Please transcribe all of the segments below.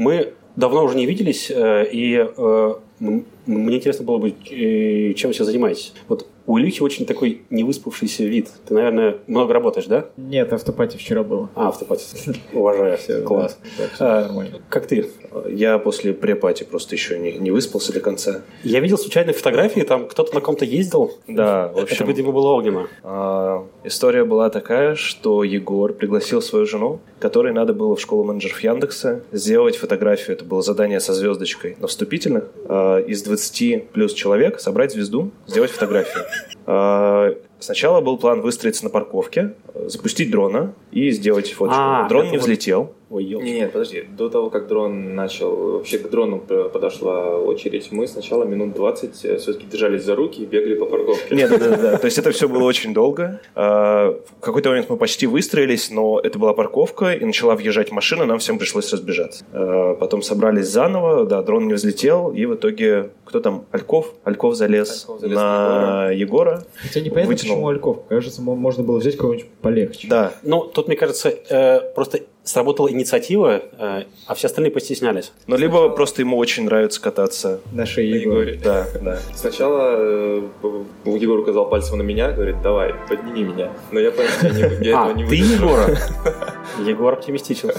мы давно уже не виделись, э, и э, мне интересно было бы, э, чем вы сейчас занимаетесь. Вот у Ильичи очень такой невыспавшийся вид. Ты, наверное, много работаешь, да? Нет, автопати вчера было. А, автопати. Уважаю. Все, Класс. Да, а, нормально. Как ты? Я после препати просто еще не, не выспался до конца. Я видел случайные фотографии, там кто-то на ком-то ездил. Да, в общем... Это, видимо, было Огнено. А, история была такая, что Егор пригласил свою жену, которой надо было в школу менеджеров Яндекса сделать фотографию. Это было задание со звездочкой на вступительных. А, из 20 плюс человек собрать звезду, сделать фотографию. А, сначала был план выстроиться на парковке, запустить дрона и сделать фоточку. А, Дрон не взлетел. Ой, елки. Не, нет, подожди. До того, как дрон начал, вообще к дрону подошла очередь, мы сначала минут 20 э, все-таки держались за руки и бегали по парковке. Нет, да, да, да. То есть это все было очень долго. А, в какой-то момент мы почти выстроились, но это была парковка, и начала въезжать машина, нам всем пришлось разбежаться. А, потом собрались заново, да, дрон не взлетел, и в итоге кто там? Альков? Альков залез, Альков залез на Егора. Егора. Хотя непонятно, вытянул. почему Альков. Кажется, можно было взять кого-нибудь полегче. Да. Ну, тут, мне кажется, э, просто сработала инициатива, э, а все остальные постеснялись. Ну, либо Сначала... просто ему очень нравится кататься на шее Егоре. Да, да. Сначала э, Егор указал пальцем на меня, говорит, давай, подними меня. Но я понял, что я, не, я а, этого не ты Егора? Егор оптимистичен.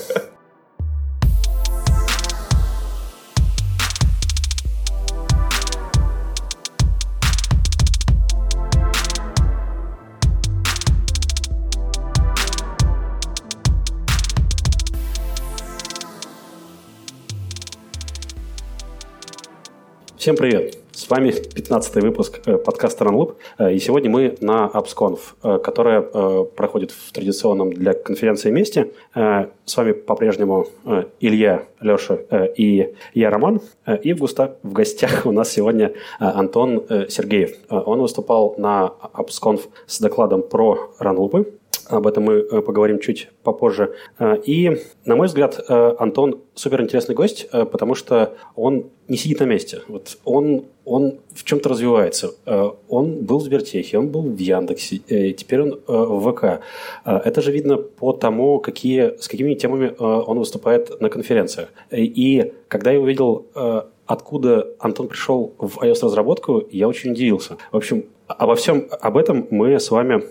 Всем привет! С вами 15 выпуск э, подкаста RunLoop, э, и сегодня мы на AppsConf, э, которая проходит в традиционном для конференции месте. С вами по-прежнему Илья, Леша и я, Роман. И в, густа... в гостях у нас сегодня Антон Сергеев. Он выступал на AppsConf с докладом про RunLoop, об этом мы э, поговорим чуть попозже. Э, и, на мой взгляд, э, Антон супер интересный гость, потому что он не сидит на месте. Вот он, он в чем-то развивается. Он был в Сбертехе, он был в Яндексе, теперь он в ВК. Это же видно по тому, какие, с какими темами он выступает на конференциях. И когда я увидел откуда Антон пришел в iOS-разработку, я очень удивился. В общем, обо всем об этом мы с вами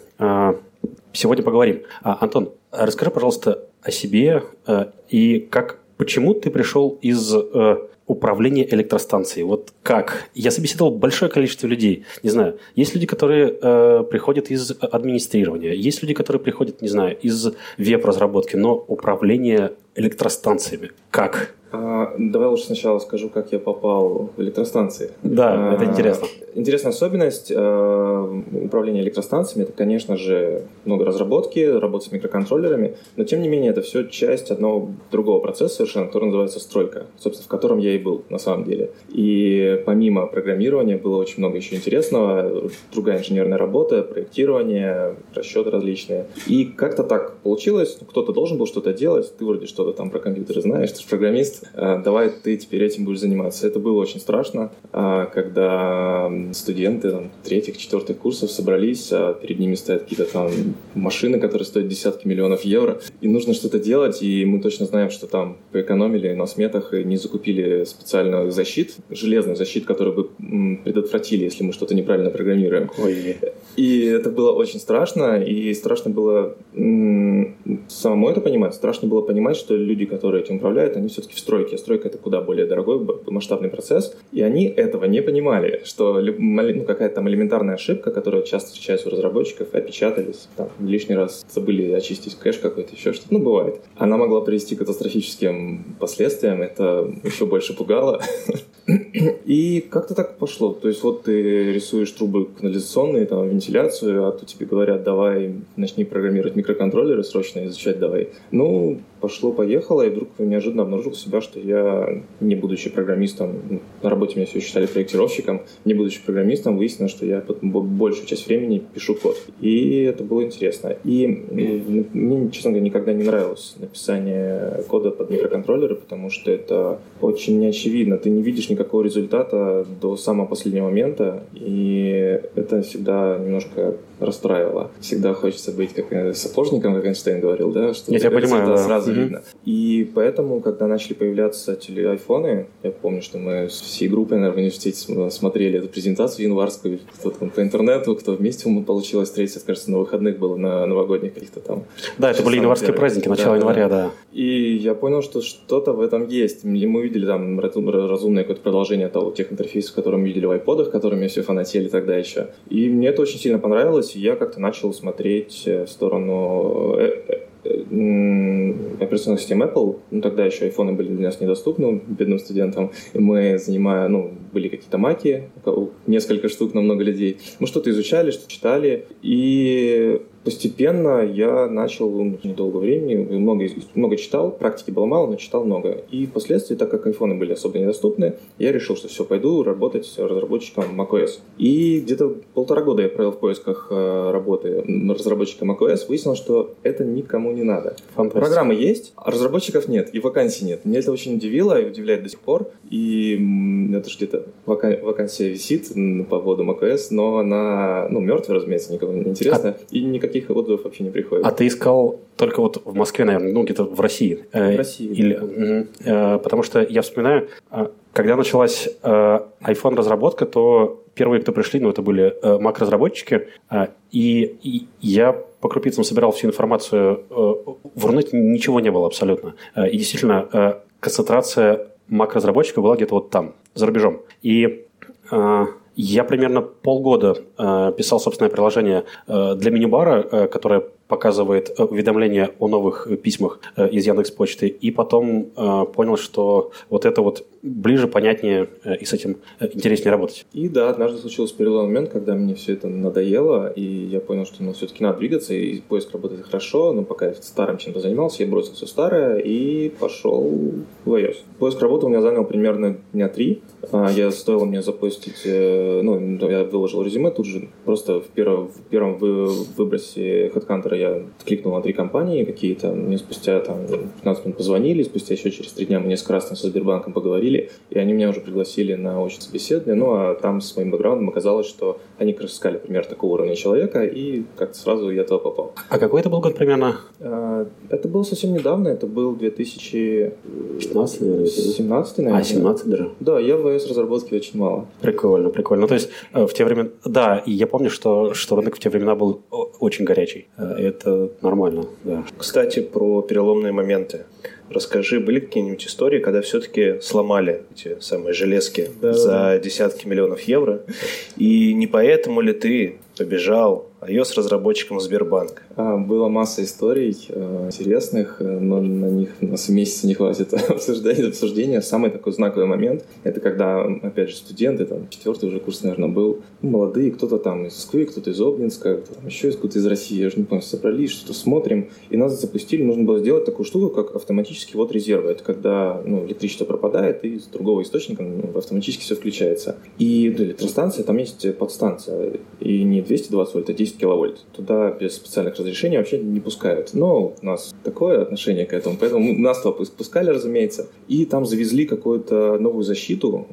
сегодня поговорим. А, Антон, расскажи, пожалуйста, о себе э, и как, почему ты пришел из э, управления электростанцией. Вот как? Я собеседовал большое количество людей. Не знаю, есть люди, которые э, приходят из администрирования, есть люди, которые приходят, не знаю, из веб-разработки, но управление электростанциями. Как? А, давай лучше сначала скажу, как я попал в электростанции. Да, а, это интересно. Интересная особенность э, управления электростанциями это, конечно же, много разработки, работа с микроконтроллерами, но тем не менее это все часть одного другого процесса совершенно, который называется стройка, собственно, в котором я и был на самом деле. И помимо программирования было очень много еще интересного, другая инженерная работа, проектирование, расчеты различные. И как-то так получилось, кто-то должен был что-то делать, ты вроде что-то там про компьютеры знаешь, ты же программист, Э, давай ты теперь этим будешь заниматься. Это было очень страшно, а, когда студенты там, третьих, четвертых курсов собрались, а перед ними стоят какие-то там машины, которые стоят десятки миллионов евро, и нужно что-то делать, и мы точно знаем, что там поэкономили на сметах и не закупили специальную защит, железный защит, который бы предотвратили, если мы что-то неправильно программируем. Ой. И это было очень страшно, и страшно было самому это понимать, страшно было понимать, что люди, которые этим управляют, они все-таки в стройке. Стройка — это куда более дорогой, масштабный процесс. И они этого не понимали, что ну, какая-то там элементарная ошибка, которая часто встречается у разработчиков, опечатались, там, лишний раз забыли очистить кэш какой-то, еще что-то. Ну, бывает. Она могла привести к катастрофическим последствиям, это еще больше пугало. И как-то так пошло. То есть вот ты рисуешь трубы канализационные, там, вентиляцию, а тут тебе говорят, давай начни программировать микроконтроллеры срочно, изучать давай. Ну, пошло-поехало, и вдруг неожиданно обнаружил себя, что я, не будучи программистом, на работе меня все считали проектировщиком, не будучи программистом, выяснилось, что я большую часть времени пишу код. И это было интересно. И мне, честно говоря, никогда не нравилось написание кода под микроконтроллеры, потому что это очень неочевидно. Ты не видишь никакого результата до самого последнего момента, и это всегда немножко расстраивало. Всегда хочется быть как э, сапожником, как Эйнштейн говорил, да, что Я тебя понимаю, да. сразу Мгм. видно. И поэтому, когда начали появляться теле айфоны, я помню, что мы с всей группой, наверное, в университете см- смотрели эту презентацию январскую, кто там по интернету, кто вместе мы получилось встретиться, кажется, на выходных было, на новогодних каких-то там Да, это были январские праздники, начало Да, да, января, да. и я понял, что что-то в этом есть. И Мы увидели там разум- разумное какое-то продолжение того, тех интерфейсов, которые мы видели в айподах, которыми все фанатели тогда еще. И мне это очень сильно понравилось, и я как-то начал смотреть э, в сторону э, э, операционных систем Apple. Ну, тогда еще айфоны были для нас недоступны, бедным студентам. И мы, занимая, ну, были какие-то маки, несколько штук на много людей. Мы что-то изучали, что читали. И постепенно я начал ну, недолго времени, много, много читал, практики было мало, но читал много. И впоследствии, так как айфоны были особо недоступны, я решил, что все, пойду работать разработчиком macOS. И где-то полтора года я провел в поисках э, работы м, разработчика macOS, выяснилось, что это никому не надо. Фантастика. Программы есть, а разработчиков нет, и вакансий нет. Меня это очень удивило и удивляет до сих пор. И это же где-то вака- вакансия висит по поводу macOS, но она, ну, мертвая, разумеется, никому не интересна, и никаких отзывов вообще не приходит. А ты искал только вот в Москве, наверное, ну где-то в России. Э, В России, Или, да. Э, потому что я вспоминаю, э, когда началась э, iPhone разработка, то первые, кто пришли, ну это были э, Mac-разработчики, э, и, и я по крупицам собирал всю информацию. э, В Рунете ничего не было абсолютно. Э, И действительно, э, концентрация Mac-разработчиков была где-то вот там, за рубежом. И э, я примерно полгода э, писал собственное приложение э, для мини-бара, э, которое показывает э, уведомления о новых э, письмах э, из Яндекс Почты, и потом понял, что вот это вот ближе, понятнее и с этим интереснее работать. И да, однажды случился переломный момент, когда мне все это надоело, и я понял, что ну, все-таки надо двигаться, и поиск работает хорошо, но пока я старым чем-то занимался, я бросил все старое и пошел в iOS. Поиск работы у меня занял примерно дня три. А, Я стоило мне запустить, ну, я выложил резюме тут же, просто в первом, в первом вы- выбросе HeadHunter я кликнул на три компании какие-то, мне спустя там 15 минут позвонили, спустя еще через три дня несколько раз там со Сбербанком поговорили, и они меня уже пригласили на очное собеседование, ну, а там с моим бэкграундом оказалось, что они как раз искали пример такого уровня человека, и как-то сразу я туда попал. А какой это был год примерно? А, Это было совсем недавно, это был 2017, 15, наверное? наверное. А, 17 даже? Да, я в iOS разработке очень мало. Прикольно, прикольно. Ну, то есть э, в те времена... Да, и я помню, что, что рынок в те времена был о- очень горячий. Э, Это нормально, да. Кстати, про переломные моменты. Расскажи, были какие-нибудь истории, когда все-таки сломали эти самые железки Да. за десятки миллионов евро? И не поэтому ли ты побежал iOS-разработчиком в Сбербанк? А, Была масса историй э, интересных, э, но на них у нас месяца не хватит обсуждения. обсуждения. Самый такой знаковый момент – это когда, опять же, студенты, там, четвертый уже курс, наверное, был, молодые, кто-то там из Москвы, кто-то из Обнинска, кто там еще из кто-то из России, я уже не помню, собрались, что-то смотрим, и нас запустили, нужно было сделать такую штуку, как автоматический ввод резерва. Это когда ну, электричество пропадает, и с другого источника ну, автоматически все включается. И ну, электростанция, там есть подстанция, и не 220 вольт, а 10 киловольт. Туда без специальных разрешений вообще не пускают. Но у нас такое отношение к этому, поэтому нас туда пус- пускали, разумеется. И там завезли какую-то новую защиту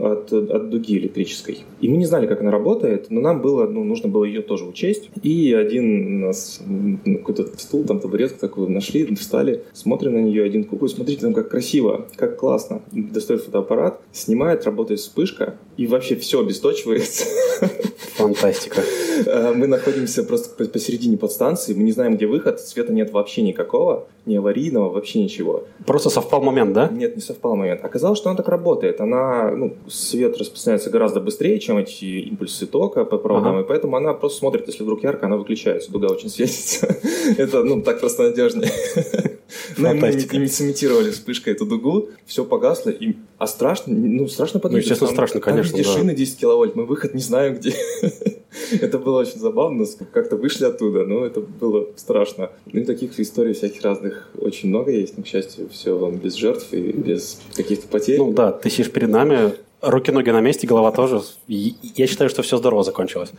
от, от дуги электрической. И мы не знали, как она работает, но нам было, ну, нужно было ее тоже учесть. И один у нас какой-то стул, там табуретку такую нашли, встали, смотрим на нее, один купу, смотрите, там как красиво, как классно. Достает фотоаппарат, снимает, работает вспышка, и вообще все обесточивается. Фантастика. Э, Мы находимся просто по- посередине подстанции, мы не знаем, где выход, света нет вообще никакого, ни аварийного, вообще ничего. Просто совпал момент, да? Нет, не совпал момент. Оказалось, что она так работает. Она, ну, свет распространяется гораздо быстрее, чем эти импульсы тока по проводам, Ага. и поэтому она просто смотрит, если вдруг ярко, она выключается, дуга очень светится. Это, ну, так просто надежнее. Ну, мы Фантастика. им- сымитировали вспышкой эту дугу, все погасло, и... а страшно, ну, страшно подумать. естественно, там- страшно, там конечно, везде да. шины 10 киловольт, мы выход не знаем где. Это было очень забавно, как-то вышли оттуда, но это было страшно. Ну и таких историй всяких разных очень много есть, но, к счастью, все без жертв и без каких-то потерь. Ну да, ты сидишь перед нами, руки-ноги на месте, голова тоже. Я считаю, что все здорово закончилось.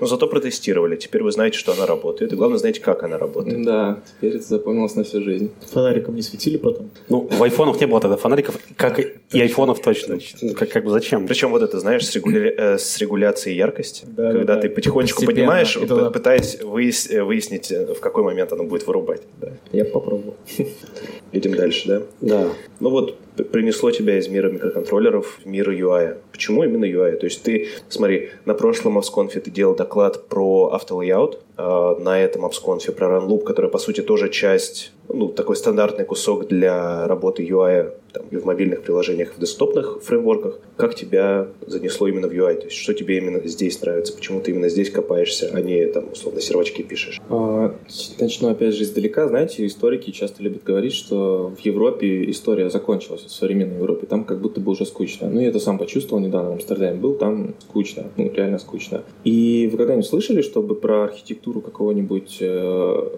Но зато протестировали. Теперь вы знаете, что она работает. И главное, знаете, как она работает. Да, теперь это запомнилось на всю жизнь. Фонариком не светили потом? Ну, в айфонах не было тогда фонариков, как и айфонов точно. Как, как бы зачем? Причем вот это, знаешь, с, регуля... э, с регуляцией яркости, Да, когда да, ты потихонечку Постепенно. поднимаешь, И туда- пытаясь выяс- э, выяснить, э, в какой момент оно будет вырубать. Да. Я попробовал. Идем дальше, да? Да. Ну вот принесло тебя из мира микроконтроллеров в мир UI. Почему именно UI? То есть ты, смотри, на прошлом AppsConf ты делал доклад про автолейаут, а на этом AppsConf про RunLoop, который, по сути, тоже часть, ну, такой стандартный кусок для работы UI там, и в мобильных приложениях, в десктопных фреймворках. Как тебя занесло именно в UI? То есть что тебе именно здесь нравится? Почему ты именно здесь копаешься, а не, там, условно, сервачки пишешь? А, Начну опять же издалека. Знаете, историки часто любят говорить, что в Европе история закончилась, в современной Европе. Там как будто бы уже скучно. Ну, я это сам почувствовал недавно в Амстердаме был, там скучно, ну, реально скучно. И вы когда-нибудь слышали, чтобы про архитектуру какого-нибудь, э,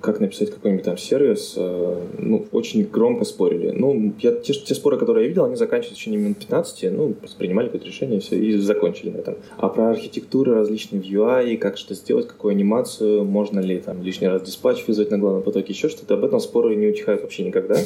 как написать какой-нибудь там сервис, э, ну, очень громко спорили. Ну, я, те, те споры, которые я видел, они заканчивались в течение минут 15, ну, принимали какое-то решение, все, и закончили на этом. А про архитектуры различные в UI, как что сделать, какую анимацию, можно ли там лишний раз диспатч вызвать на главном потоке, еще что-то, об этом споры не утихают вообще никогда.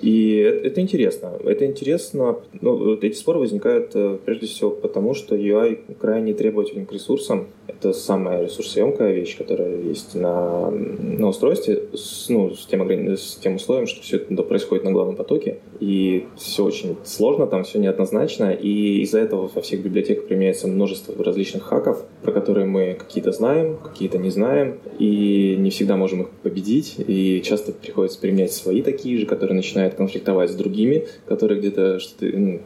И это, это интересно. Это интересно, ну, вот эти споры возникают э, прежде всего потому, что UI крайне требователен к ресурсам. Это самая ресурсоемкая вещь, которая есть на, на устройстве, с, ну, с, тем, с тем условием, что все это происходит на главном потоке. И все очень сложно, там все неоднозначно, и из-за этого во всех библиотеках применяется множество различных хаков, про которые мы какие-то знаем, какие-то не знаем, и не всегда можем их победить, и часто приходится применять свои такие же, которые начинают конфликтовать с другими, которые где-то что-то, ну,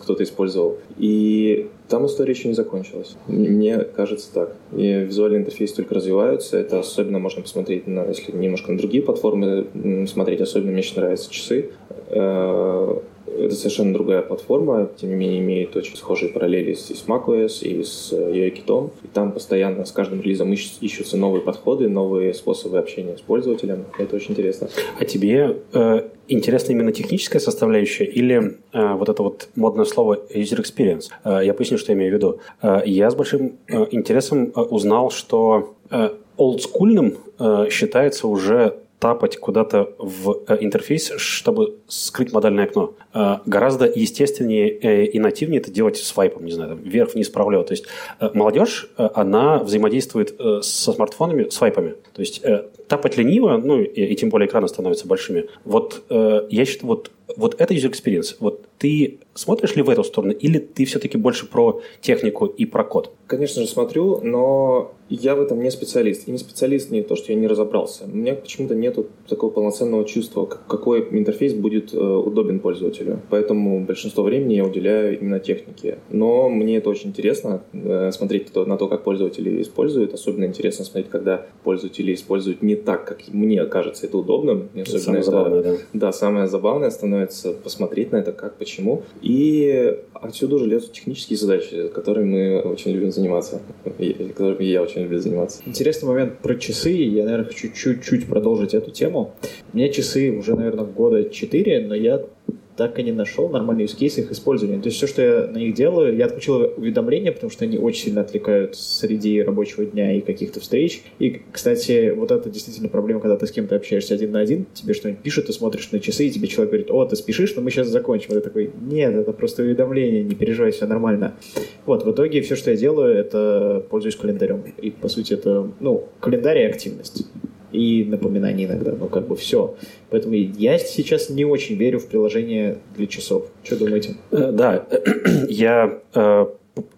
кто-то использовал. И там история еще не закончилась. Мне кажется так. И визуальный интерфейс только развивается. Это особенно можно посмотреть, на, если немножко на другие платформы смотреть. Особенно мне очень нравятся часы. Это совершенно другая платформа, тем не менее имеет очень схожие параллели с, и с macOS, и с э, UI-китом. И там постоянно с каждым релизом ищ- ищутся новые подходы, новые способы общения с пользователем. Это очень интересно. А тебе э, интересна именно техническая составляющая или э, вот это вот модное слово user experience? Э, я поясню, что я имею в виду. Э, я с большим э, интересом э, узнал, что э, олдскульным э, считается уже тапать куда-то в э, интерфейс, чтобы скрыть модальное окно. Э, гораздо естественнее э, и нативнее это делать свайпом, не знаю, вверх, вниз, вправо, лево. То есть молодежь, она взаимодействует со смартфонами свайпами. То есть тапать лениво, ну и, и тем более экраны становятся большими. Вот я считаю, вот, вот это user experience. Вот ты смотришь ли в эту сторону, или ты все-таки больше про технику и про код? Конечно же, смотрю, но я в этом не специалист. И не специалист не то, что я не разобрался. У меня почему-то нету такого полноценного чувства, как- какой интерфейс будет э, удобен пользователю. Поэтому большинство времени я уделяю именно технике. Но мне это очень интересно, э, смотреть на то, как пользователи используют. Особенно интересно смотреть, когда пользователи используют не так, как мне кажется это удобным. Мне особенно самое это- забавное, да. да, самое забавное становится посмотреть на это, как, почему. И отсюда уже лезут технические задачи, которыми мы очень любим заниматься. И- Которыми я очень люблю заниматься. Интересный момент про часы. Я, наверное, хочу чуть-чуть продолжить эту тему. У меня часы уже, наверное, года 4, но я так и не нашел нормальный use case их использования. То есть все, что я на них делаю, я отключил уведомления, потому что они очень сильно отвлекают среди рабочего дня и каких-то встреч. И, кстати, вот это действительно проблема, когда ты с кем-то общаешься один на один, тебе что-нибудь пишут, ты смотришь на часы, и тебе человек говорит, о, ты спешишь, но мы сейчас закончим. А ты такой, нет, это просто уведомление, не переживай, все нормально. Вот, в итоге все, что я делаю, это пользуюсь календарем. И, по сути, это, ну, календарь и активность. И напоминания иногда, ну, как бы все. Поэтому я сейчас не очень верю в приложение для часов. Что думаете? Э, Да, я э,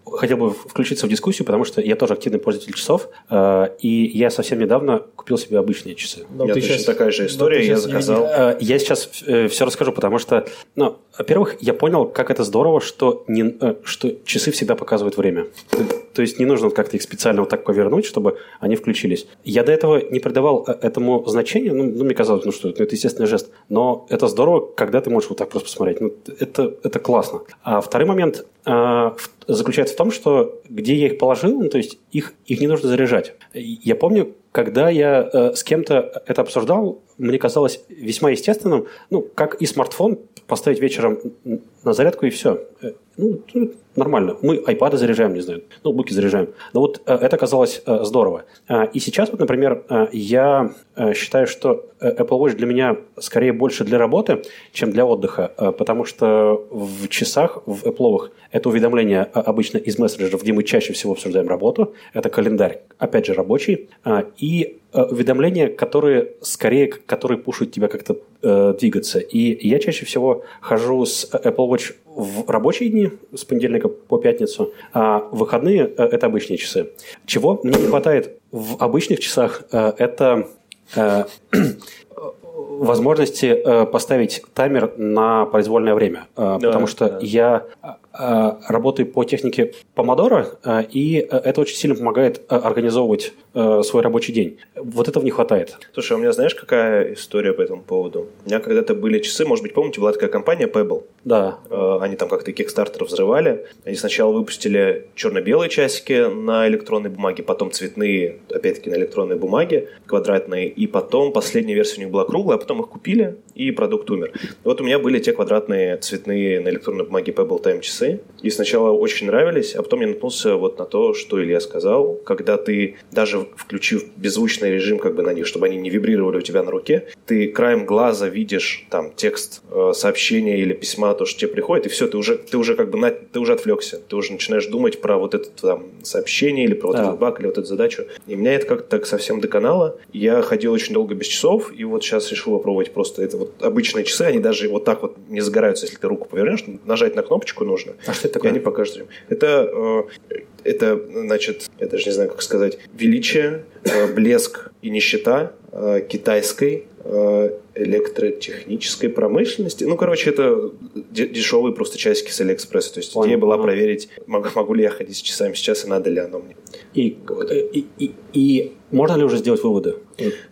хотел бы включиться в дискуссию, потому что я тоже активный пользователь часов, э, и я совсем недавно купил себе обычные часы. Но Я точно такая же история, я заказал. Я сейчас все расскажу, потому что, ну, во-первых, я понял, как это здорово, что, не, э, что часы всегда показывают время. То- есть не нужно как-то их специально вот так повернуть, чтобы они включились. Я до этого не придавал э, этому значения, ну, ну, мне казалось, ну что, ну, это естественный жест. Но это здорово, когда ты можешь вот так просто посмотреть. Ну, это, это классно. А второй момент э, заключается в том, что где я их положил, ну, то есть их, их не нужно заряжать. Я помню, когда я э, с кем-то это обсуждал, мне казалось весьма естественным, ну, как и смартфон, поставить вечером на зарядку и все. Ну, нормально. Мы iPad заряжаем, не знаю, ноутбуки заряжаем. Но вот э, это казалось э, здорово. Э, и сейчас, вот, например, э, я считаю, что Apple Watch для меня скорее больше для работы, чем для отдыха, потому что в часах, в Apple это уведомление обычно из мессенджеров, где мы чаще всего обсуждаем работу. Это календарь, опять же, рабочий. Э, и уведомления, которые скорее, которые пушат тебя как-то э, двигаться. И я чаще всего хожу с Apple Watch в рабочие дни с понедельника по пятницу, а выходные э, это обычные часы. Чего мне не хватает в обычных часах, э, это э, возможности поставить таймер на произвольное время, да, потому что да. я работаю по технике Помодоро, и это очень сильно помогает организовывать свой рабочий день. Вот этого не хватает. Слушай, у меня знаешь, какая история по этому поводу? У меня когда-то были часы, может быть, помните, была такая компания Pebble. Да. Они там как-то Kickstarter взрывали. Они сначала выпустили черно-белые часики на электронной бумаге, потом цветные, опять-таки, на электронной бумаге, квадратные, и потом последняя версия у них была круглая, а потом их купили, и продукт умер. Вот у меня были те квадратные цветные на электронной бумаге Pebble Time часы, часы. И сначала очень нравились, а потом я наткнулся вот на то, что Илья сказал. Когда ты, даже включив беззвучный режим как бы на них, чтобы они не вибрировали у тебя на руке, ты краем глаза видишь там текст э, сообщения или письма, то, что тебе приходит, и все, ты уже, ты уже как бы на, ты уже отвлекся. Ты уже начинаешь думать про вот это там сообщение или про вот да. этот баг или вот эту задачу. И меня это как-то так совсем доконало. Я ходил очень долго без часов, и вот сейчас решил попробовать просто это вот обычные часы, они даже вот так вот не загораются, если ты руку повернешь, нажать на кнопочку нужно, а что это такое? И они покажут. Это, э, это, значит, я даже не знаю, как сказать, величие, э, блеск и нищета э, китайской электротехнической промышленности. Ну, короче, это дешевые просто часики с Алиэкспресса. То есть Понял. идея была проверить, могу, могу ли я ходить с часами сейчас и надо ли оно мне. И, вот. и, и, и можно ли уже сделать выводы?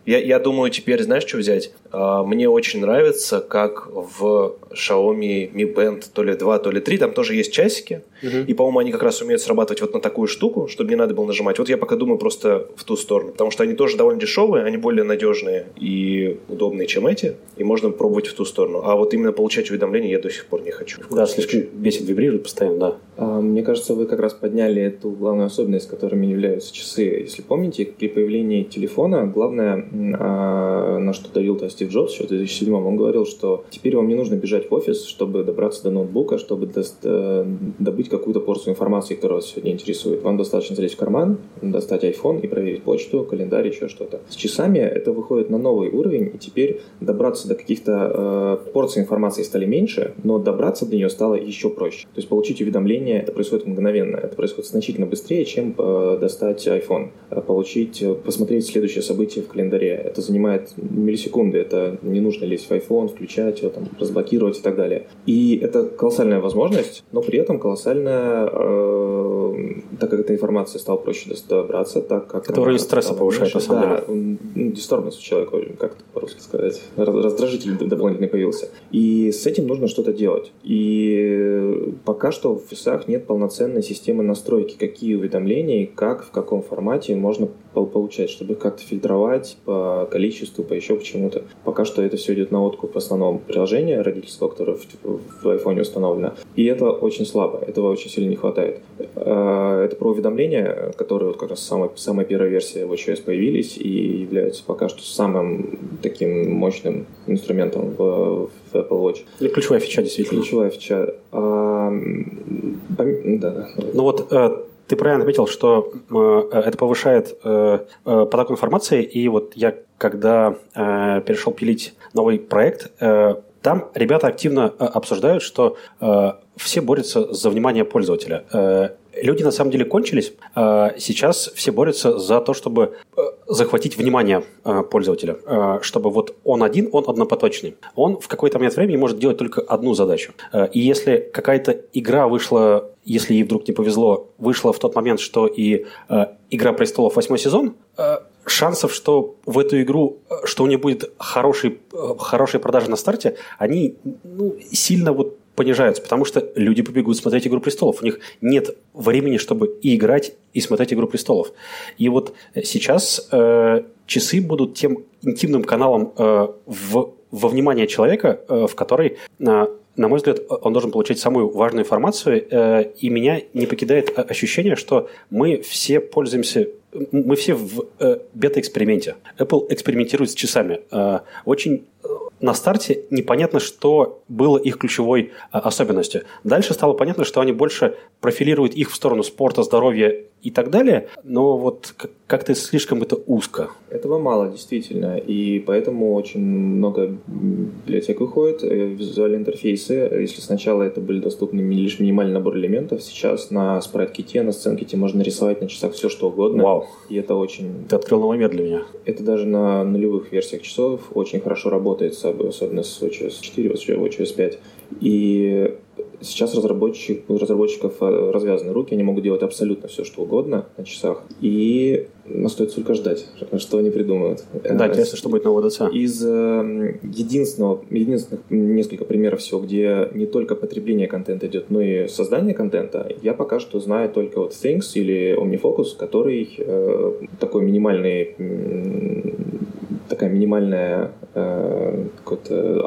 Я, я думаю, теперь знаешь, что взять? А, мне очень нравится, как в Xiaomi Mi Band то ли 2, то ли 3, там тоже есть часики. Угу. И, по-моему, они как раз умеют срабатывать вот на такую штуку, чтобы не надо было нажимать. Вот я пока думаю просто в ту сторону. Потому что они тоже довольно дешевые, они более надежные и удобные, чем эти. И можно пробовать в ту сторону. А вот именно получать уведомления я до сих пор не хочу. Да, слишком бесит, вибрирует постоянно, да. А, мне кажется, вы как раз подняли эту главную особенность, которыми являются часы. Если помните, при появлении телефона главное, а, на что давил-то Стив Джобс еще в 2007 он говорил, что теперь вам не нужно бежать в офис, чтобы добраться до ноутбука, чтобы э, добыть какую-то порцию информации, которая вас сегодня интересует. Вам достаточно залезть в карман, достать iPhone и проверить почту, календарь, еще что-то. С часами это выходит на новый уровень, и теперь добраться до каких-то э, порций информации стали меньше, но добраться до нее стало еще проще. То есть получить уведомление, это происходит мгновенно, это происходит значительно быстрее, чем э, достать iPhone, э, получить, э, посмотреть следующее событие в календаре. Это занимает миллисекунды, это не нужно лезть в iPhone, включать его, там, разблокировать и так далее. И это колоссальная возможность, но при этом колоссальная, э, так как эта информация стала проще добраться, так как... Это уровень стресса повышает, на самом да, деле. Да, дисторбенс у человека, как это по-русски сказать, раздражитель дополнительный появился. И с этим нужно что-то делать. И пока что в часах нет полноценной системы настройки, какие уведомления, как, в каком формате можно получать, чтобы их как-то фильтровать по количеству, по еще почему-то. Пока что это все идет на откуп основного приложения родительского, которое в, в iPhone установлено. И это очень слабо, этого очень сильно не хватает. А, это про уведомления, которые вот как раз самая, самая первая версия WatchOS появились и являются пока что самым таким мощным инструментом в, в Apple Watch. Или ключевая фича, действительно. Ключевая фича. А, да. Ну вот э, ты правильно отметил, что э, это повышает э, э, поток информации, и вот я, когда э, перешел пилить новый проект, э, там ребята активно э, обсуждают, что э, все борются за внимание пользователя. Э, люди на самом деле кончились. Э, сейчас все борются за то, чтобы э, захватить внимание пользователя, чтобы вот он один, он однопоточный. Он в какой-то момент времени может делать только одну задачу. И если какая-то игра вышла, если ей вдруг не повезло, вышла в тот момент, что и «Игра престолов» восьмой сезон, шансов, что в эту игру, что у нее будет хороший, хорошие продажи на старте, они ну, сильно вот понижаются, потому что люди побегут смотреть «Игру престолов». У них нет времени, чтобы и играть, и смотреть «Игру престолов». И вот сейчас э, часы будут тем интимным каналом э, в, во внимание человека, э, в который э, на мой взгляд, он должен получать самую важную информацию, э, и меня не покидает ощущение, что мы все пользуемся мы все в э, бета-эксперименте. Apple экспериментирует с часами. Э, очень э, на старте непонятно, что было их ключевой э, особенностью. Дальше стало понятно, что они больше профилируют их в сторону спорта, здоровья и так далее, но вот как-то слишком это узко. Этого мало, действительно, и поэтому очень много библиотек выходит, э, визуальные интерфейсы. Если сначала это были доступны лишь минимальный набор элементов, сейчас на спрайт-ките, на сценките можно рисовать на часах все, что угодно. Вау. И это очень... Ты открыл новый мир для меня. Это даже на нулевых версиях часов очень хорошо работает, особенно с WatchOS 4, WatchOS 5. И сейчас разработчик, у разработчиков э, развязаны руки, они могут делать абсолютно все, что угодно на часах. И стоит только ждать, что они придумают. Да, интересно, что будет на ОДЦ. Из э, единственного, единственных несколько примеров всего, где не только потребление контента идет, но и создание контента, я пока что знаю только вот Things или OmniFocus, который э, такой минимальный такая минимальная э,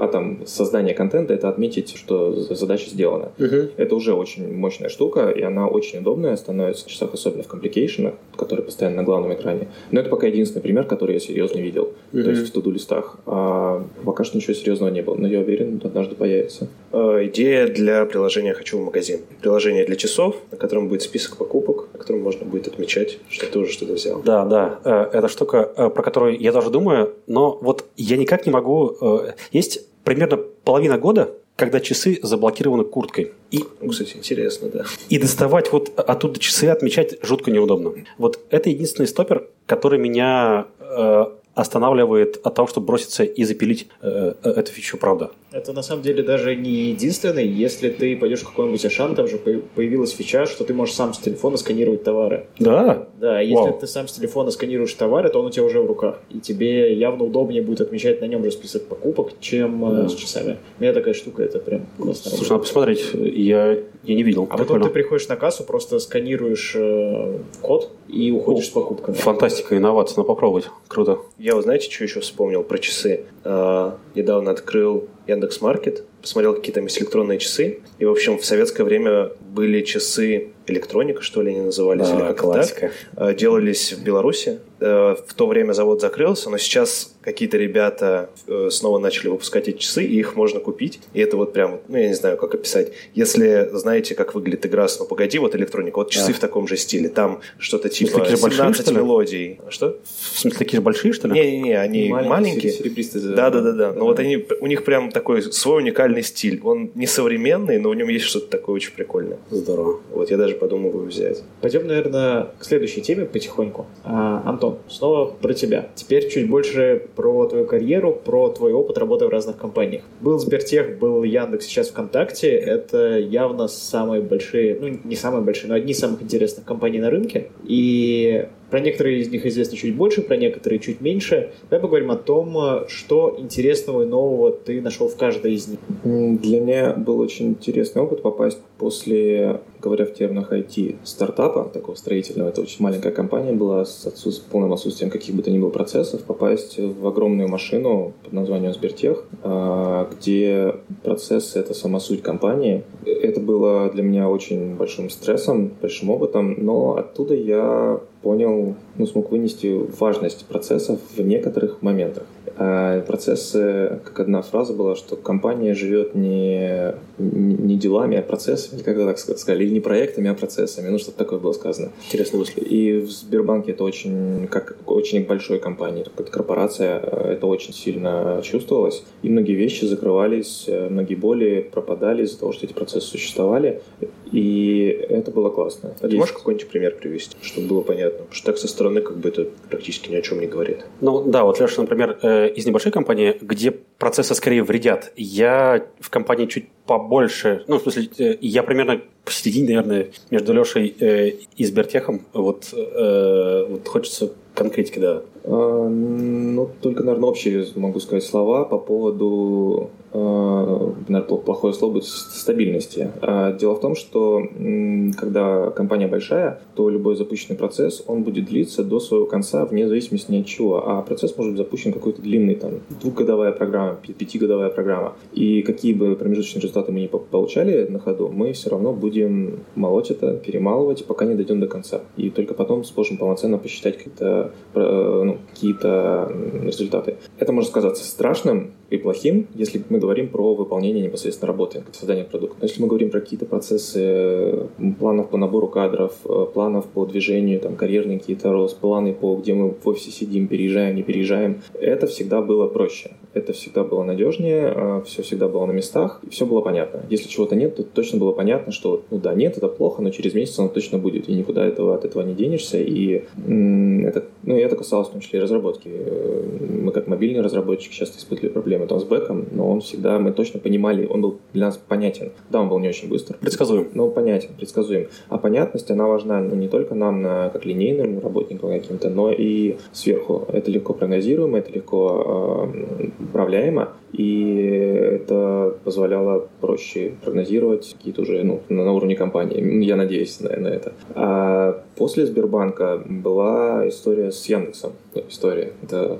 атом создания контента это отметить, что задача сделана. Uh-huh. Это уже очень мощная штука, и она очень удобная становится в часах, особенно в компликейшенах, которые постоянно на главном экране. Но это пока единственный пример, который я серьезно видел. Uh-huh. То есть в туду листах. А пока что ничего серьезного не было, но я уверен, однажды появится. Э, идея для приложения «Хочу в магазин». Приложение для часов, на котором будет список покупок, на котором можно будет отмечать, что ты уже что-то взял. Да, да. Э, это штука, э, про которую я даже думаю, но вот я никак не могу... Э, есть примерно половина года, когда часы заблокированы курткой. И, ну, кстати, интересно, да. И доставать вот оттуда часы, отмечать жутко неудобно. Вот это единственный стопер, который меня э, останавливает от того, чтобы броситься и запилить э, э, эту фичу, правда. Это на самом деле даже не единственный. Если ты пойдешь в какой-нибудь Ашан, там же появилась фича, что ты можешь сам с телефона сканировать товары. Да? Да, если Вау. ты сам с телефона сканируешь товары, то он у тебя уже в руках. И тебе явно удобнее будет отмечать на нем же список покупок, чем э, да. с часами. У меня такая штука, это прям классно. Слушай, надо посмотреть. Я, я не видел. А потом ты приходишь на кассу, просто сканируешь э, код и уходишь О, с покупками. Фантастика, инновация. Надо попробовать. Круто. Я, вы знаете, что еще вспомнил про часы? А, недавно открыл Яндекс Маркет, посмотрел какие там есть электронные часы. И, в общем, в советское время были часы электроника, что ли, они назывались, да, или как классика. так, делались в Беларуси. Э, в то время завод закрылся, но сейчас какие-то ребята э, снова начали выпускать эти часы, и их можно купить. И это вот прям, ну, я не знаю, как описать. Если знаете, как выглядит игра «Ну, погоди», вот электроника, вот часы да. в таком же стиле. Там что-то типа такие 17 большие, мелодий. Что? В смысле, такие же большие, что ли? Не-не-не, они маленькие. маленькие. Серебристые. Да-да-да. Но вот они, у них прям такой свой уникальный стиль. Он не современный, но в нем есть что-то такое очень прикольное. Здорово. Вот я даже подумываю взять. Пойдем, наверное, к следующей теме потихоньку. А, Антон, снова про тебя. Теперь чуть больше про твою карьеру, про твой опыт работы в разных компаниях. Был Сбертех, был Яндекс, сейчас ВКонтакте. Это явно самые большие, ну не самые большие, но одни из самых интересных компаний на рынке. И про некоторые из них известно чуть больше, про некоторые чуть меньше. Давай поговорим о том, что интересного и нового ты нашел в каждой из них. Для меня был очень интересный опыт попасть после, говоря в терминах IT, стартапа, такого строительного. Это очень маленькая компания была с отсутств... полным отсутствием каких бы то ни было процессов, попасть в огромную машину под названием Сбертех, а, где процессы — это сама суть компании. Это было для меня очень большим стрессом, большим опытом, но оттуда я понял, ну, смог вынести важность процессов в некоторых моментах. А процессы, как одна фраза была, что компания живет не, не делами, а процессами, когда так сказали, или не проектами, а процессами, ну, что-то такое было сказано. Интересно мысль. И в Сбербанке это очень, как очень большой компании, как корпорация, это очень сильно чувствовалось. И многие вещи закрывались, многие боли пропадали из-за того, что эти процессы существовали. И это было классно. А ты можешь какой-нибудь пример привести, чтобы было понятно? Потому что так со стороны как бы это практически ни о чем не говорит. Ну да, вот Леша, например, э, из небольшой компании, где процессы скорее вредят. Я в компании чуть побольше, ну, в смысле, э, я примерно посередине, наверное, между Лешей э, и Сбертехом. Вот, вот хочется конкретики, да. А, ну, только, наверное, общие могу сказать слова по поводу Э, наверное, плохое слово будет стабильности. А дело в том, что когда компания большая, то любой запущенный процесс, он будет длиться до своего конца вне зависимости ни от чего. А процесс может быть запущен какой-то длинный, там, двухгодовая программа, пятигодовая программа. И какие бы промежуточные результаты мы не получали на ходу, мы все равно будем молоть это, перемалывать, пока не дойдем до конца. И только потом сможем полноценно посчитать какие-то э, ну, какие результаты. Это может казаться страшным, и плохим, если мы говорим про выполнение непосредственно работы, создание продукта. Но если мы говорим про какие-то процессы планов по набору кадров, э, планов по движению, там, карьерные какие-то рост, планы по где мы в офисе сидим, переезжаем, не переезжаем, это всегда было проще. Это всегда было надежнее, э, все всегда было на местах, и все было понятно. Если чего-то нет, то точно было понятно, что, ну да, нет, это плохо, но через месяц оно точно будет, и никуда этого, от этого не денешься. И это, ну, и это касалось в том числе разработки. Э, мы как мобильные разработчики часто испытывали проблемы там с бэком, но он всегда, мы точно понимали, он был для нас понятен. Да, он был не очень быстр. Предсказуем. Но понятен, предсказуем. А понятность, она важна ну, не только нам, на, как линейным работникам каким-то, но и сверху. Это легко прогнозируемо, это легко э, управляемо, и это позволяло проще прогнозировать какие-то уже ну, на уровне компании. Я надеюсь на, на это. А после Сбербанка была история с Яндексом. Ну, история. Это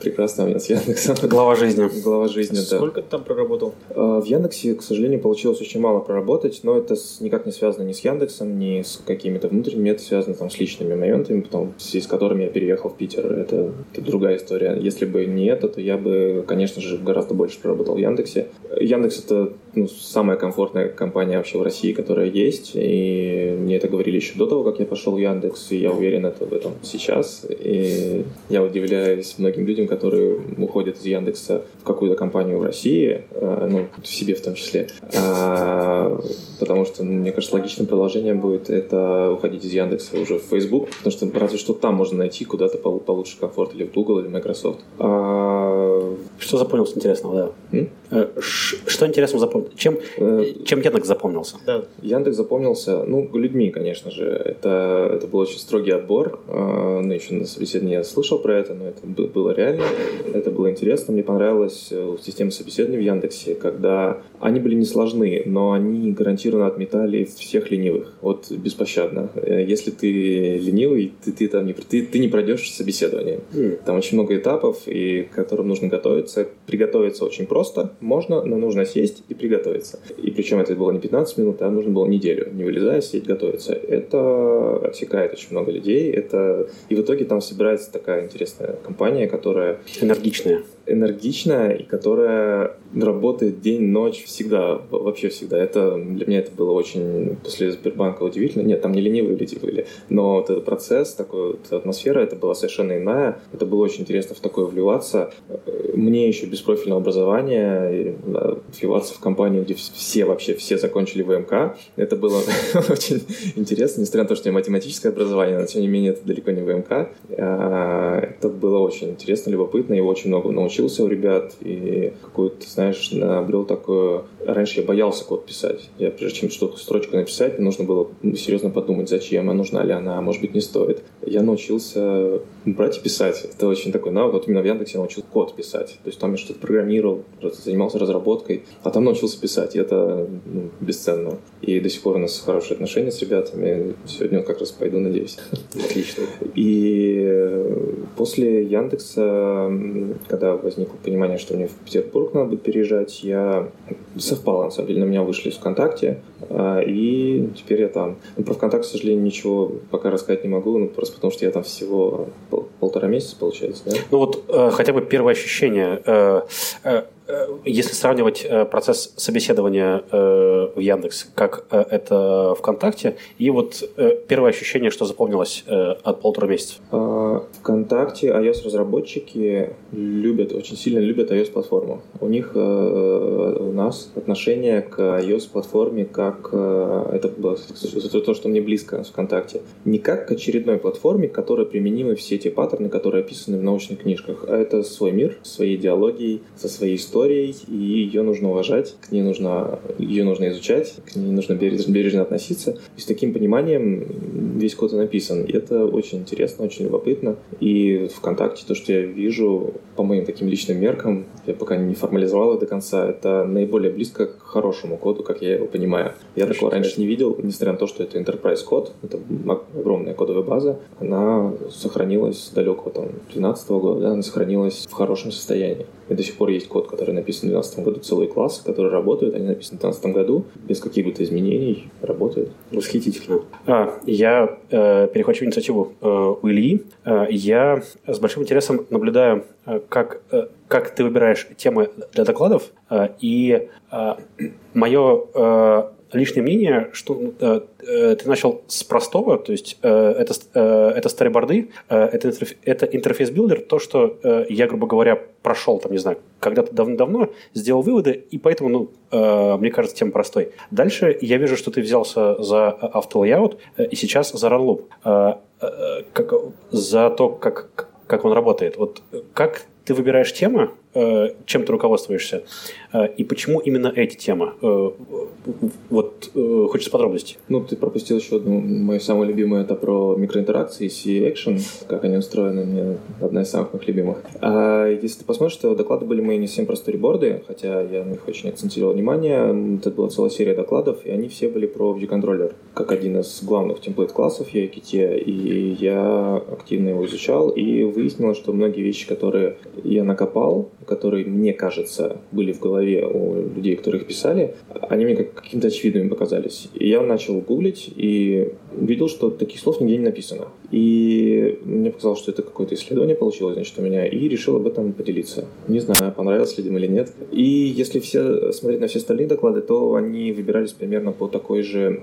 прекрасная у меня с Яндексом. Глава жизни. Глава жизни, да. Сколько ты там проработал? А, в Яндексе, к сожалению, получилось очень мало проработать, но это никак не связано ни с Яндексом, ни с какими-то внутренними, это связано там с личными моментами, потом, в связи с которыми я переехал в Питер. Это, это другая история. Если бы не это, то я бы, конечно же, гораздо больше проработал в Яндексе. Яндекс — это ну, самая комфортная компания вообще в России, которая есть, и мне это говорили еще до того, как я пошел в Яндекс, и я уверен это в этом сейчас. И я удивляюсь многим людям, которые уходят из Яндекса в какую-то компанию в России, э, ну, в себе в том числе, а, потому что, мне кажется, логичным продолжением будет это уходить из Яндекса уже в Facebook, потому что разве что там можно найти куда-то получше комфорт или в Google, или Microsoft. А... Что запомнилось интересного, да? Э, что интересного Чем, э, чем Яндекс запомнился? Да. Яндекс запомнился, ну, людьми, конечно же. Это, это был очень строгий отбор. Ну, еще на собеседовании я слышал про это, но это было реально. Это было интересно. Мне понравилась система собеседований в Яндексе, когда они были не сложны, но они гарантированно отметали всех ленивых. Вот беспощадно. Если ты ленивый, ты, ты, там не, ты, ты не пройдешь собеседование. Mm. Там очень много этапов, и к которым нужно готовиться. Приготовиться очень просто, можно, но нужно сесть и приготовиться. И причем это было не 15 минут, а нужно было неделю, не вылезая, сидеть, готовиться. Это отсекает очень много людей. Это... И в итоге там собирается такая интересная компания, которая... Энергичная энергичная и которая работает день-ночь всегда, вообще всегда. Это для меня это было очень после Сбербанка удивительно. Нет, там не ленивые люди были, но вот этот процесс, такой вот атмосфера, это была совершенно иная. Это было очень интересно в такое вливаться. Мне еще без профильного образования вливаться в компанию, где все вообще все закончили ВМК, это было очень интересно, несмотря на то, что у меня математическое образование, но тем не менее это далеко не ВМК. А, это было очень интересно, любопытно, и очень много научился учился у ребят и какую-то, знаешь, обрел такую... Раньше я боялся код писать. Я, прежде чем что-то строчку написать, мне нужно было серьезно подумать, зачем, а нужна ли она, может быть, не стоит. Я научился брать и писать. Это очень такой навык. Вот именно в Яндексе я научился код писать. То есть там я что-то программировал, занимался разработкой, а там научился писать. И это ну, бесценно. И до сих пор у нас хорошие отношения с ребятами. Сегодня как раз пойду, надеюсь. Отлично. И после Яндекса, когда возникло понимание, что мне в Петербург надо будет переезжать, я совпало, на самом деле, на меня вышли ВКонтакте, и теперь я там. Ну, про ВКонтакте, к сожалению, ничего пока рассказать не могу, ну, просто потому что я там всего пол полтора месяца, получается, да? Ну вот э, хотя бы первое ощущение. Э, Э, если сравнивать э, процесс собеседования э, в Яндекс, как это ВКонтакте, и вот первое ощущение, что запомнилось от полутора месяцев. А, ВКонтакте iOS-разработчики любят, очень сильно любят iOS-платформу. У них, у нас отношение к iOS-платформе как, это было то, что мне близко с ВКонтакте, не как к очередной платформе, которая применимы все те паттерны, которые описаны в научных книжках, а это свой мир, своей идеологией, со своей историей, историей, и ее нужно уважать, к ней нужно, ее нужно изучать, к ней нужно бережно, бережно относиться. И с таким пониманием весь код и написан. И это очень интересно, очень любопытно. И ВКонтакте то, что я вижу по моим таким личным меркам, я пока не формализовал до конца, это наиболее близко к хорошему коду, как я его понимаю. Я такого раньше не видел, несмотря на то, что это enterprise код, это огромная кодовая база, она сохранилась далекого там 2012 года, да, она сохранилась в хорошем состоянии. И до сих пор есть код, который написан в 2012 году, целые классы, которые работают, они написаны в 2012 году, без каких-то изменений работают. Восхитительно. А, я э, перехвачу инициативу э, у Ильи. Э, я с большим интересом наблюдаю, э, как, э, как ты выбираешь темы для докладов, э, и э, мое э, личное мнение, что э, э, ты начал с простого, то есть э, это, э, это storyboard ы, э, это, интерфейс, это Interface Builder, то, что э, я, грубо говоря, прошел, там, не знаю, когда-то давно-давно, сделал выводы, и поэтому, ну, э, мне кажется, тема простой. Дальше я вижу, что ты взялся за Auto Layout э, и сейчас за RunLoop. Э, э, как, за то, как, как он работает. Вот как ты выбираешь темы, э, чем ты руководствуешься, э, и почему именно эти темы? Э, вот хочется подробностей. Ну, ты пропустил еще одну мою самую любимую, это про микроинтеракции, C-Action, как они устроены, мне одна из самых моих любимых. А если ты посмотришь, то доклады были мои не совсем про сториборды, хотя я на них очень акцентировал внимание. Это была целая серия докладов, и они все были про View Controller, как один из главных темплейт-классов в UIKit, и я активно его изучал, и выяснилось, что многие вещи, которые я накопал, которые, мне кажется, были в голове у людей, которые их писали, они мне как каким-то очевидными показались. И я начал гуглить и видел, что таких слов нигде не написано. И мне показалось, что это какое-то исследование получилось, значит, у меня, и решил об этом поделиться. Не знаю, понравилось людям или нет. И если все смотреть на все остальные доклады, то они выбирались примерно по такой же,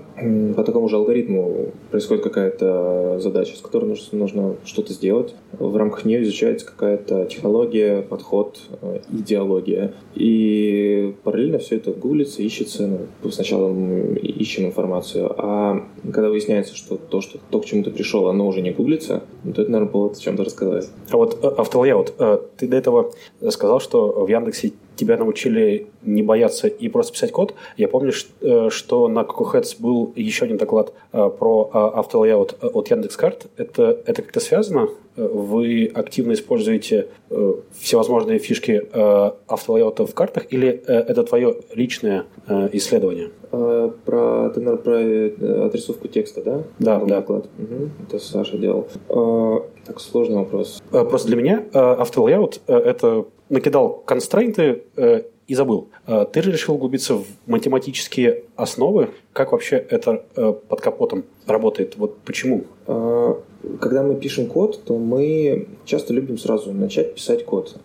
по такому же алгоритму. Происходит какая-то задача, с которой нужно, нужно что-то сделать. В рамках нее изучается какая-то технология, подход, э, идеология. И параллельно все это гуглится, ищется. Ну, сначала ищем информацию, а когда выясняется, что то, что то, к чему ты пришел, оно уже не гуглится, ну, то это, наверное, повод чем-то рассказать. А вот э, автолейаут, э, ты до этого сказал, что в Яндексе тебя научили не бояться и просто писать код. Я помню, э, что на CocoHeads был еще один доклад про автолейаут от Яндекс.Карт. Это, это как-то связано? Вы активно используете всевозможные фишки автолейаута в картах или это твое личное исследование? Про, ты, наверное, про отрисовку текста, да? Да, да. Доклад. Угу. Это Саша делал. Так, сложный вопрос. Просто для меня автолейаут – это накидал констрейнты и забыл. Ты же решил углубиться в математические основы. Как вообще это под капотом работает? Вот почему? Когда мы пишем код, то мы часто любим сразу начать писать код.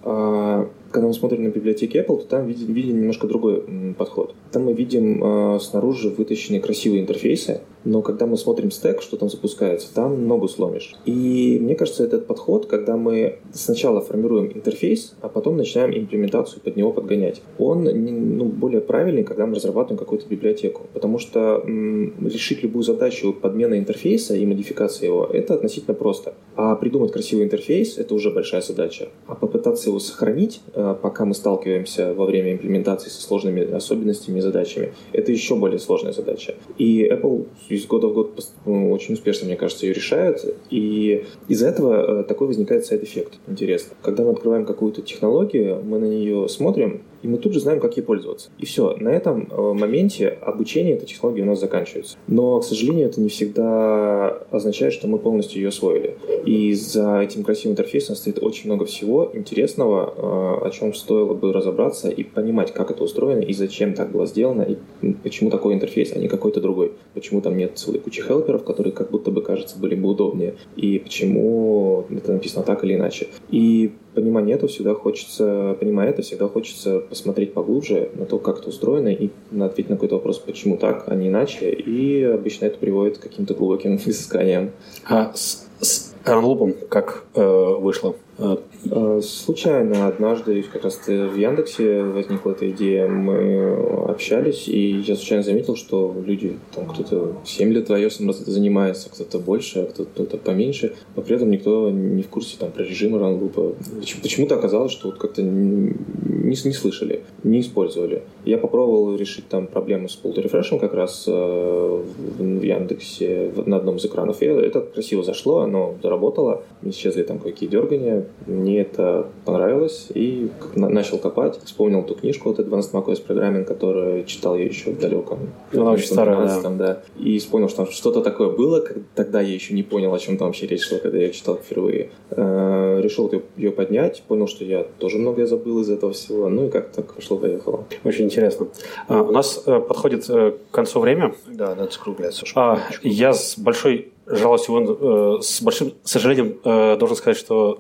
Когда мы смотрим на библиотеки Apple, то там видим, видим немножко другой подход. Там мы видим э, снаружи вытащенные красивые интерфейсы, но когда мы смотрим стек, что там запускается, там ногу сломишь. И мне кажется, этот подход, когда мы сначала формируем интерфейс, а потом начинаем имплементацию под него подгонять, он ну, более правильный, когда мы разрабатываем какую-то библиотеку. Потому что м, решить любую задачу подмены интерфейса и модификации его, это относительно просто. А придумать красивый интерфейс, это уже большая задача. А попытаться его сохранить, пока мы сталкиваемся во время имплементации со сложными особенностями и задачами, это еще более сложная задача. И Apple из года в год ну, очень успешно, мне кажется, ее решает. И из-за этого э, такой возникает side effect. Интересно. Когда мы открываем какую-то технологию, мы на нее смотрим, и мы тут же знаем, как ей пользоваться. И все. На этом э, моменте обучение этой технологии у нас заканчивается. Но, к сожалению, это не всегда означает, что мы полностью ее освоили. И за этим красивым интерфейсом стоит очень много всего интересного, э, о чем стоило бы разобраться и понимать, как это устроено и зачем так было сделано, и почему такой интерфейс, а не какой-то другой. Почему там нет целой кучи хелперов, которые как будто бы, кажется, были бы удобнее. И почему это написано так или иначе. И понимание этого всегда хочется, понимая это, всегда хочется посмотреть поглубже на то, как это устроено, и ответить на какой-то вопрос, почему так, а не иначе. И обычно это приводит к каким-то глубоким изысканиям. А с, с Ранлупом как э, вышло? Э, случайно однажды как раз в Яндексе возникла эта идея, мы общались, и я случайно заметил, что люди, там кто-то 7 лет iOS занимается, кто-то больше, а кто-то поменьше, но при этом никто не в курсе там про режимы ранлупа. Почему-то оказалось, что вот как-то не, не слышали, не использовали. Я попробовал решить там проблему с pull рефрешем как раз э, в Яндексе на одном из экранов, и это красиво зашло, оно заработало, исчезли там какие дергания, мне это понравилось, и начал копать, вспомнил ту книжку вот Advanced macOS Programming, которую читал я еще в далеком. Она очень старая, да. да. И понял, что там что-то такое было, тогда я еще не понял, о чем там вообще речь шла, когда я читал впервые. Э, решил ее поднять, понял, что я тоже многое забыл из этого всего, ну и как так пошло-поехало. Очень интересно. А, у нас э, подходит э, к концу время. Да, надо скругляться. А, я с большой жалостью, с большим сожалением должен сказать, что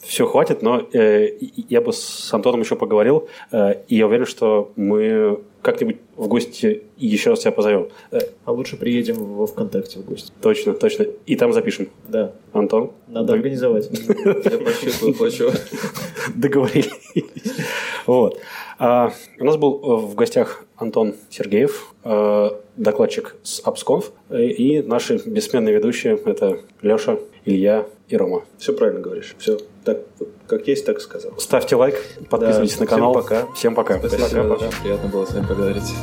все хватит, но э, я бы с Антоном еще поговорил, э, и я уверен, что мы как-нибудь в гости еще раз тебя позовем. Э, а лучше приедем во ВКонтакте в гости. Точно, точно. И там запишем. Да. Антон? Надо Дог... организовать. Я почувствую, плачу. Договорились. Вот. А, у нас был в гостях Антон Сергеев, докладчик с AppsConf, и наши бессменные ведущие – это Леша, Илья и Рома. Все правильно говоришь. Все так, как есть, так сказал. Ставьте лайк, подписывайтесь да, на канал. Всем пока. Всем пока. Спасибо, пока, пока. Приятно было с вами поговорить.